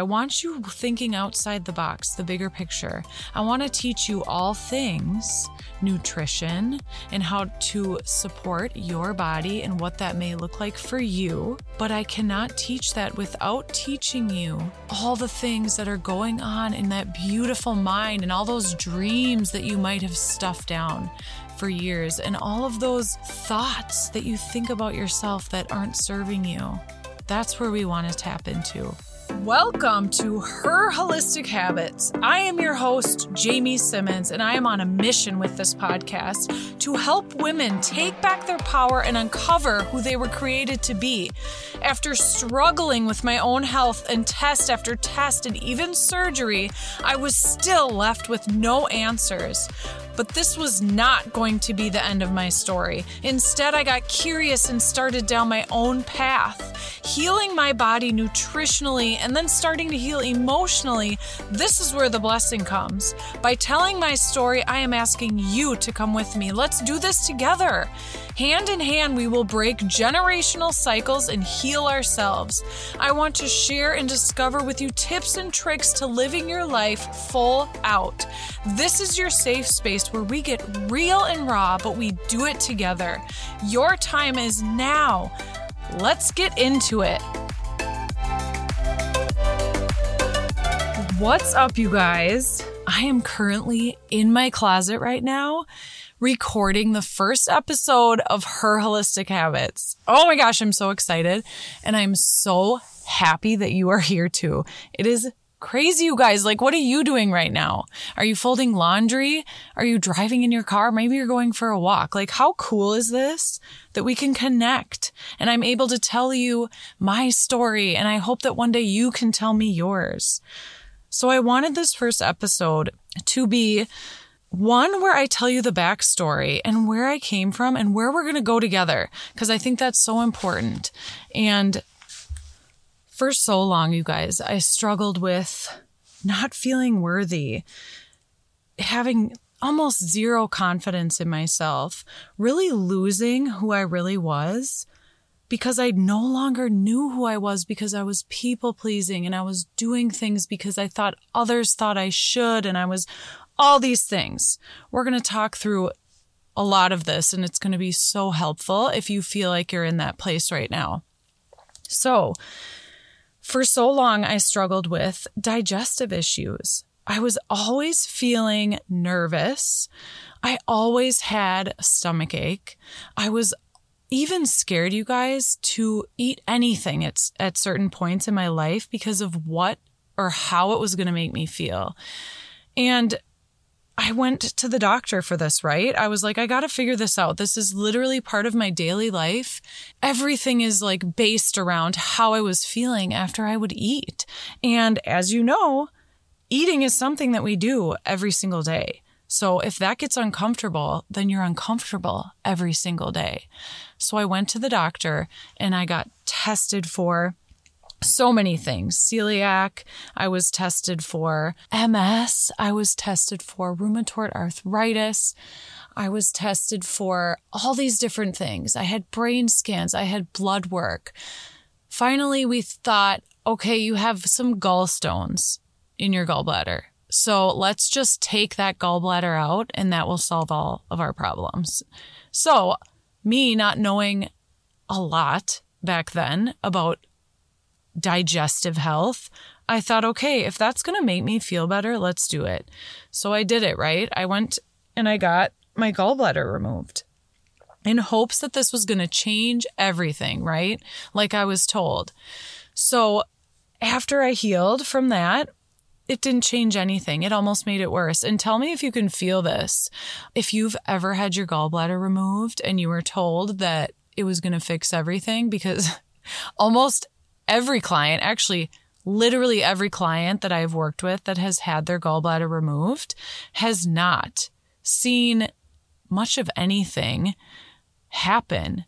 I want you thinking outside the box, the bigger picture. I want to teach you all things nutrition and how to support your body and what that may look like for you. But I cannot teach that without teaching you all the things that are going on in that beautiful mind and all those dreams that you might have stuffed down for years and all of those thoughts that you think about yourself that aren't serving you. That's where we want to tap into. Welcome to Her Holistic Habits. I am your host, Jamie Simmons, and I am on a mission with this podcast to help women take back their power and uncover who they were created to be. After struggling with my own health and test after test and even surgery, I was still left with no answers. But this was not going to be the end of my story. Instead, I got curious and started down my own path, healing my body nutritionally and then starting to heal emotionally. This is where the blessing comes. By telling my story, I am asking you to come with me. Let's do this together. Hand in hand, we will break generational cycles and heal ourselves. I want to share and discover with you tips and tricks to living your life full out. This is your safe space where we get real and raw, but we do it together. Your time is now. Let's get into it. What's up, you guys? I am currently in my closet right now recording the first episode of Her Holistic Habits. Oh my gosh, I'm so excited. And I'm so happy that you are here too. It is crazy, you guys. Like, what are you doing right now? Are you folding laundry? Are you driving in your car? Maybe you're going for a walk. Like, how cool is this that we can connect and I'm able to tell you my story? And I hope that one day you can tell me yours. So I wanted this first episode to be one where I tell you the backstory and where I came from and where we're going to go together because I think that's so important. And for so long, you guys, I struggled with not feeling worthy, having almost zero confidence in myself, really losing who I really was because I no longer knew who I was because I was people pleasing and I was doing things because I thought others thought I should and I was all these things. We're going to talk through a lot of this, and it's going to be so helpful if you feel like you're in that place right now. So, for so long, I struggled with digestive issues. I was always feeling nervous. I always had a stomach ache. I was even scared, you guys, to eat anything at, at certain points in my life because of what or how it was going to make me feel. And I went to the doctor for this, right? I was like, I got to figure this out. This is literally part of my daily life. Everything is like based around how I was feeling after I would eat. And as you know, eating is something that we do every single day. So if that gets uncomfortable, then you're uncomfortable every single day. So I went to the doctor and I got tested for so many things. Celiac i was tested for ms i was tested for rheumatoid arthritis i was tested for all these different things. I had brain scans i had blood work. Finally we thought okay you have some gallstones in your gallbladder. So let's just take that gallbladder out and that will solve all of our problems. So me not knowing a lot back then about digestive health, I thought, okay, if that's going to make me feel better, let's do it. So I did it, right? I went and I got my gallbladder removed in hopes that this was going to change everything, right? Like I was told. So after I healed from that, it didn't change anything. It almost made it worse. And tell me if you can feel this. If you've ever had your gallbladder removed and you were told that it was going to fix everything, because almost every client, actually, literally every client that I've worked with that has had their gallbladder removed has not seen much of anything happen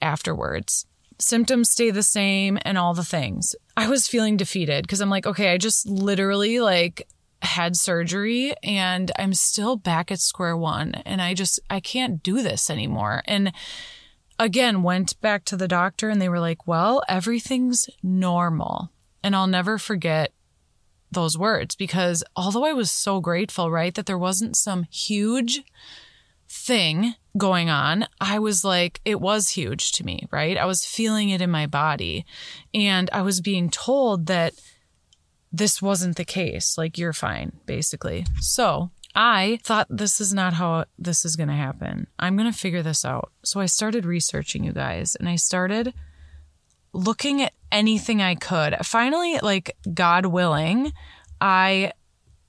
afterwards. Symptoms stay the same and all the things. I was feeling defeated because I'm like, okay, I just literally like had surgery and I'm still back at square one and I just I can't do this anymore. And again went back to the doctor and they were like, well, everything's normal. And I'll never forget those words because although I was so grateful, right, that there wasn't some huge thing going on, I was like, it was huge to me, right? I was feeling it in my body. And I was being told that this wasn't the case. Like, you're fine, basically. So I thought this is not how this is going to happen. I'm going to figure this out. So I started researching you guys and I started looking at anything I could. Finally, like, God willing, I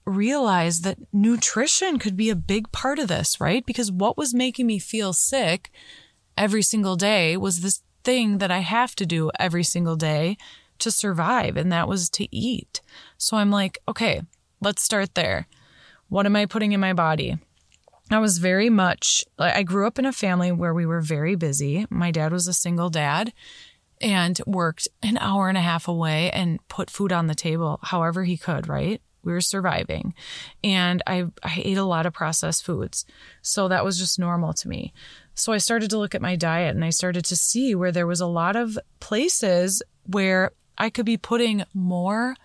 realized that nutrition could be a big part of this, right? Because what was making me feel sick every single day was this thing that I have to do every single day to survive, and that was to eat. So I'm like, okay, let's start there. What am I putting in my body? I was very much, like I grew up in a family where we were very busy. My dad was a single dad and worked an hour and a half away and put food on the table however he could, right? We were surviving. And I, I ate a lot of processed foods. So that was just normal to me. So I started to look at my diet and I started to see where there was a lot of places where I could be putting more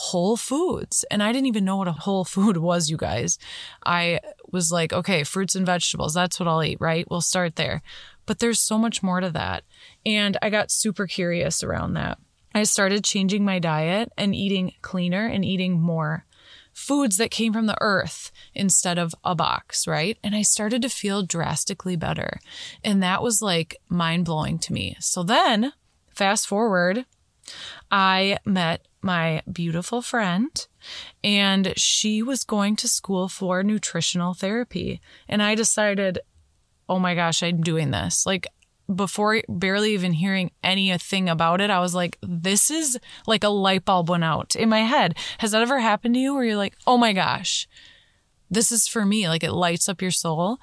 whole foods. And I didn't even know what a whole food was, you guys. I was like, okay, fruits and vegetables, that's what I'll eat, right? We'll start there. But there's so much more to that. And I got super curious around that. I started changing my diet and eating cleaner and eating more foods that came from the earth instead of a box, right? And I started to feel drastically better. And that was like mind blowing to me. So then, fast forward, I met my beautiful friend and she was going to school for nutritional therapy. And I decided, oh my gosh, I'm doing this. Like, before barely even hearing anything about it, I was like, this is like a light bulb went out in my head. Has that ever happened to you where you're like, oh my gosh, this is for me? Like it lights up your soul.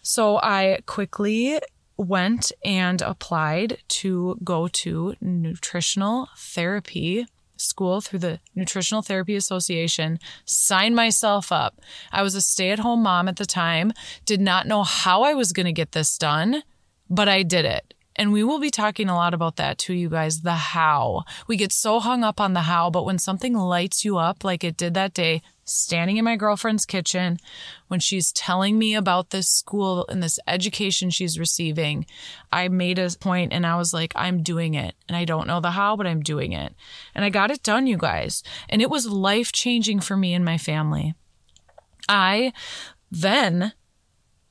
So I quickly went and applied to go to nutritional therapy school through the Nutritional Therapy Association, signed myself up. I was a stay at home mom at the time, did not know how I was going to get this done but I did it. And we will be talking a lot about that too, you guys. The how. We get so hung up on the how, but when something lights you up like it did that day, standing in my girlfriend's kitchen, when she's telling me about this school and this education she's receiving, I made a point and I was like, I'm doing it. And I don't know the how, but I'm doing it. And I got it done, you guys. And it was life changing for me and my family. I then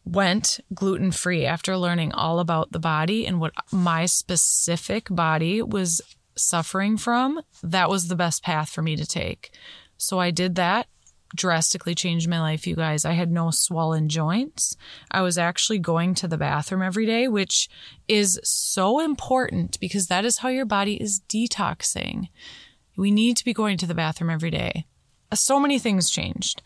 went gluten free after learning all about the body and what my specific body was suffering from. That was the best path for me to take. So I did that, drastically changed my life, you guys. I had no swollen joints. I was actually going to the bathroom every day, which is so important because that is how your body is detoxing. We need to be going to the bathroom every day. So many things changed.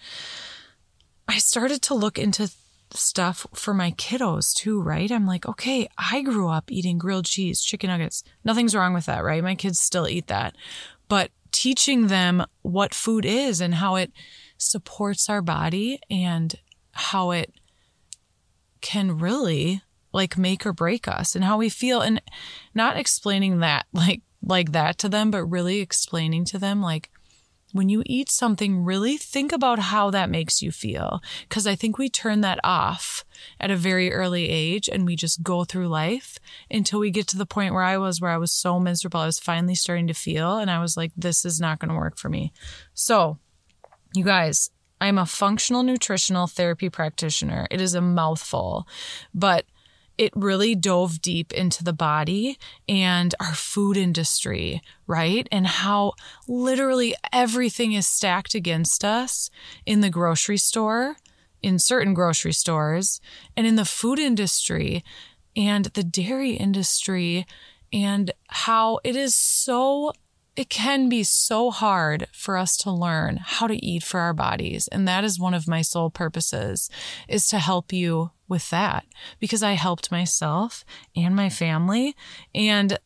I started to look into stuff for my kiddos too, right? I'm like, okay, I grew up eating grilled cheese, chicken nuggets. Nothing's wrong with that, right? My kids still eat that. But teaching them what food is and how it supports our body and how it can really like make or break us and how we feel and not explaining that like like that to them but really explaining to them like when you eat something, really think about how that makes you feel. Because I think we turn that off at a very early age and we just go through life until we get to the point where I was, where I was so miserable. I was finally starting to feel, and I was like, this is not going to work for me. So, you guys, I'm a functional nutritional therapy practitioner. It is a mouthful, but it really dove deep into the body and our food industry, right? And how literally everything is stacked against us in the grocery store, in certain grocery stores, and in the food industry and the dairy industry, and how it is so it can be so hard for us to learn how to eat for our bodies and that is one of my sole purposes is to help you with that because I helped myself and my family and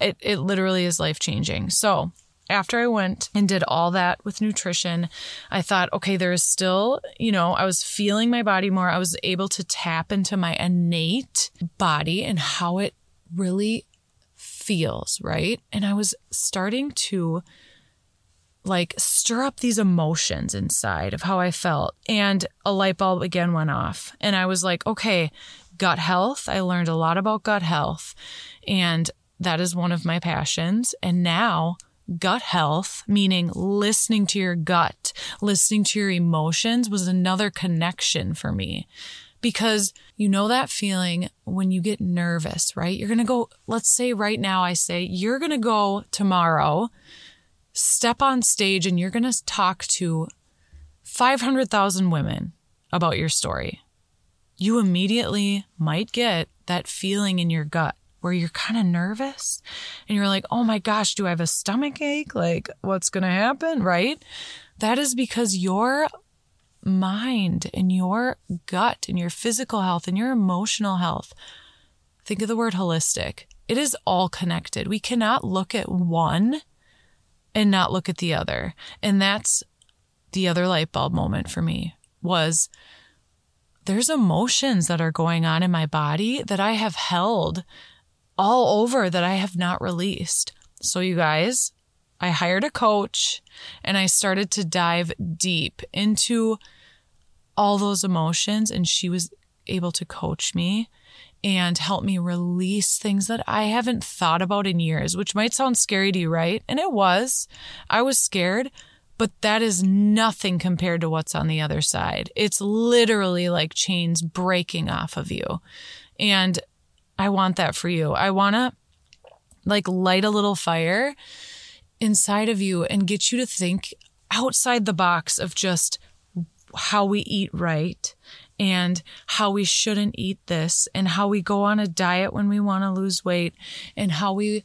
it it literally is life changing. So, after I went and did all that with nutrition, I thought, okay, there is still, you know, I was feeling my body more. I was able to tap into my innate body and how it really feels, right? And I was starting to like stir up these emotions inside of how I felt. And a light bulb again went off. And I was like, okay, gut health. I learned a lot about gut health. And that is one of my passions. And now, gut health, meaning listening to your gut, listening to your emotions, was another connection for me. Because you know that feeling when you get nervous, right? You're going to go, let's say right now, I say, you're going to go tomorrow step on stage and you're going to talk to 500,000 women about your story, you immediately might get that feeling in your gut where you're kind of nervous and you're like, oh my gosh, do I have a stomach ache? Like, what's going to happen? Right? That is because your mind and your gut and your physical health and your emotional health, think of the word holistic, it is all connected. We cannot look at one and not look at the other. And that's the other light bulb moment for me was there's emotions that are going on in my body that I have held all over that I have not released. So, you guys, I hired a coach and I started to dive deep into all those emotions, and she was able to coach me and help me release things that I haven't thought about in years, which might sound scary to you, right? And it was. I was scared, but that is nothing compared to what's on the other side. It's literally like chains breaking off of you. And I want that for you. I want to like light a little fire inside of you and get you to think outside the box of just how we eat right and how we shouldn't eat this and how we go on a diet when we want to lose weight and how we,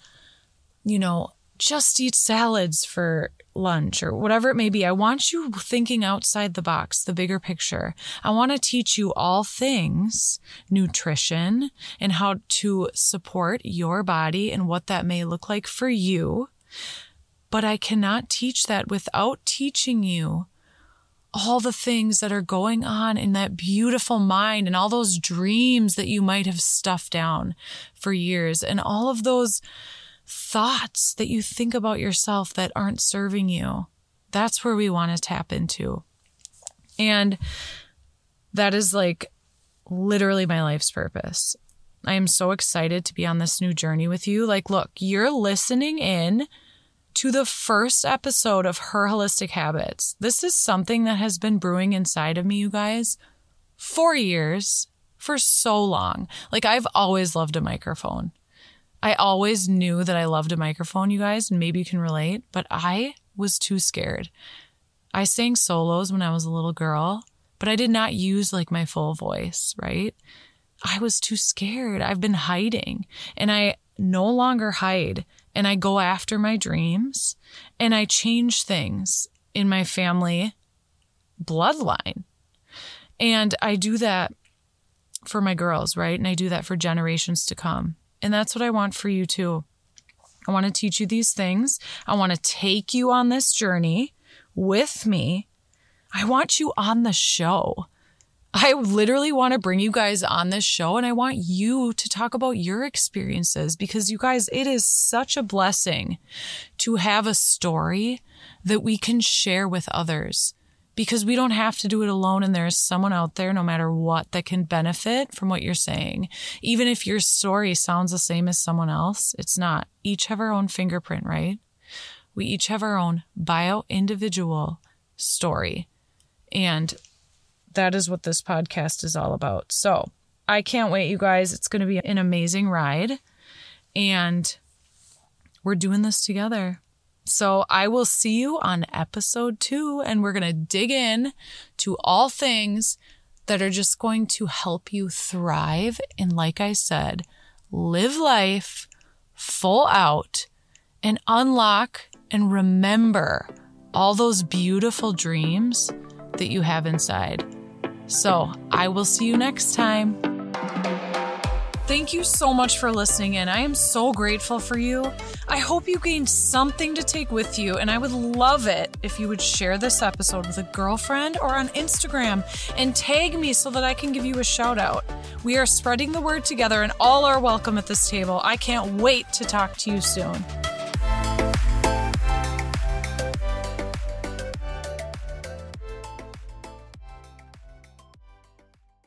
you know, just eat salads for lunch or whatever it may be. I want you thinking outside the box, the bigger picture. I want to teach you all things nutrition and how to support your body and what that may look like for you. But I cannot teach that without teaching you all the things that are going on in that beautiful mind and all those dreams that you might have stuffed down for years and all of those thoughts that you think about yourself that aren't serving you. That's where we want to tap into. And that is like literally my life's purpose. I am so excited to be on this new journey with you. Like, look, you're listening in to the first episode of Her Holistic Habits. This is something that has been brewing inside of me, you guys, for years, for so long. Like, I've always loved a microphone. I always knew that I loved a microphone, you guys, and maybe you can relate, but I was too scared. I sang solos when I was a little girl, but I did not use like my full voice, right? I was too scared. I've been hiding and I no longer hide and I go after my dreams and I change things in my family bloodline. And I do that for my girls, right? And I do that for generations to come. And that's what I want for you too. I want to teach you these things. I want to take you on this journey with me. I want you on the show. I literally want to bring you guys on this show and I want you to talk about your experiences because you guys, it is such a blessing to have a story that we can share with others because we don't have to do it alone and there's someone out there no matter what that can benefit from what you're saying. Even if your story sounds the same as someone else, it's not. Each have our own fingerprint, right? We each have our own bio individual story. And that is what this podcast is all about. So I can't wait, you guys. It's going to be an amazing ride. And we're doing this together. So I will see you on episode two, and we're going to dig in to all things that are just going to help you thrive. And like I said, live life full out and unlock and remember all those beautiful dreams that you have inside. So I will see you next time. Thank you so much for listening in. I am so grateful for you. I hope you gained something to take with you, and I would love it if you would share this episode with a girlfriend or on Instagram and tag me so that I can give you a shout out. We are spreading the word together, and all are welcome at this table. I can't wait to talk to you soon.